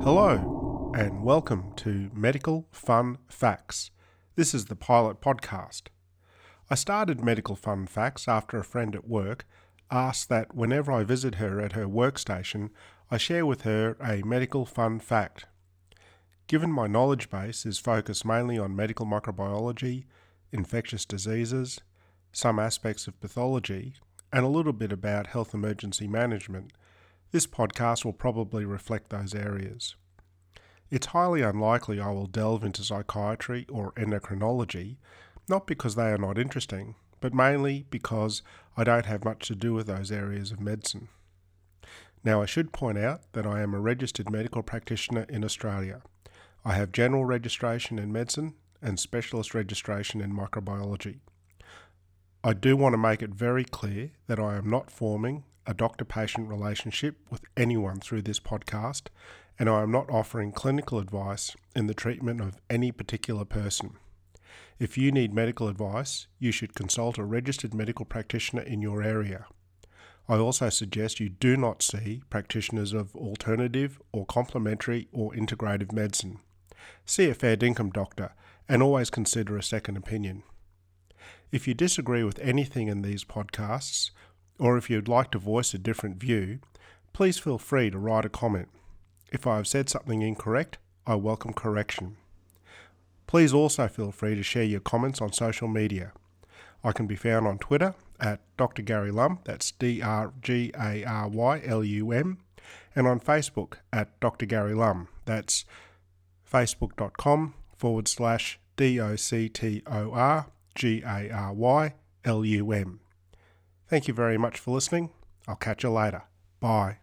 Hello, and welcome to Medical Fun Facts. This is the pilot podcast. I started Medical Fun Facts after a friend at work asked that whenever I visit her at her workstation, I share with her a medical fun fact. Given my knowledge base is focused mainly on medical microbiology, infectious diseases, some aspects of pathology, and a little bit about health emergency management, this podcast will probably reflect those areas. It's highly unlikely I will delve into psychiatry or endocrinology, not because they are not interesting, but mainly because I don't have much to do with those areas of medicine. Now, I should point out that I am a registered medical practitioner in Australia. I have general registration in medicine and specialist registration in microbiology. I do want to make it very clear that I am not forming a doctor patient relationship with anyone through this podcast, and I am not offering clinical advice in the treatment of any particular person. If you need medical advice, you should consult a registered medical practitioner in your area. I also suggest you do not see practitioners of alternative or complementary or integrative medicine. See a fair dinkum doctor and always consider a second opinion. If you disagree with anything in these podcasts, or if you'd like to voice a different view, please feel free to write a comment. If I have said something incorrect, I welcome correction. Please also feel free to share your comments on social media. I can be found on Twitter at Dr. Gary Lum, that's D R G A R Y L U M, and on Facebook at Dr. Gary Lum, that's facebook.com forward slash D O C T O R G A R Y L U M. Thank you very much for listening. I'll catch you later. Bye.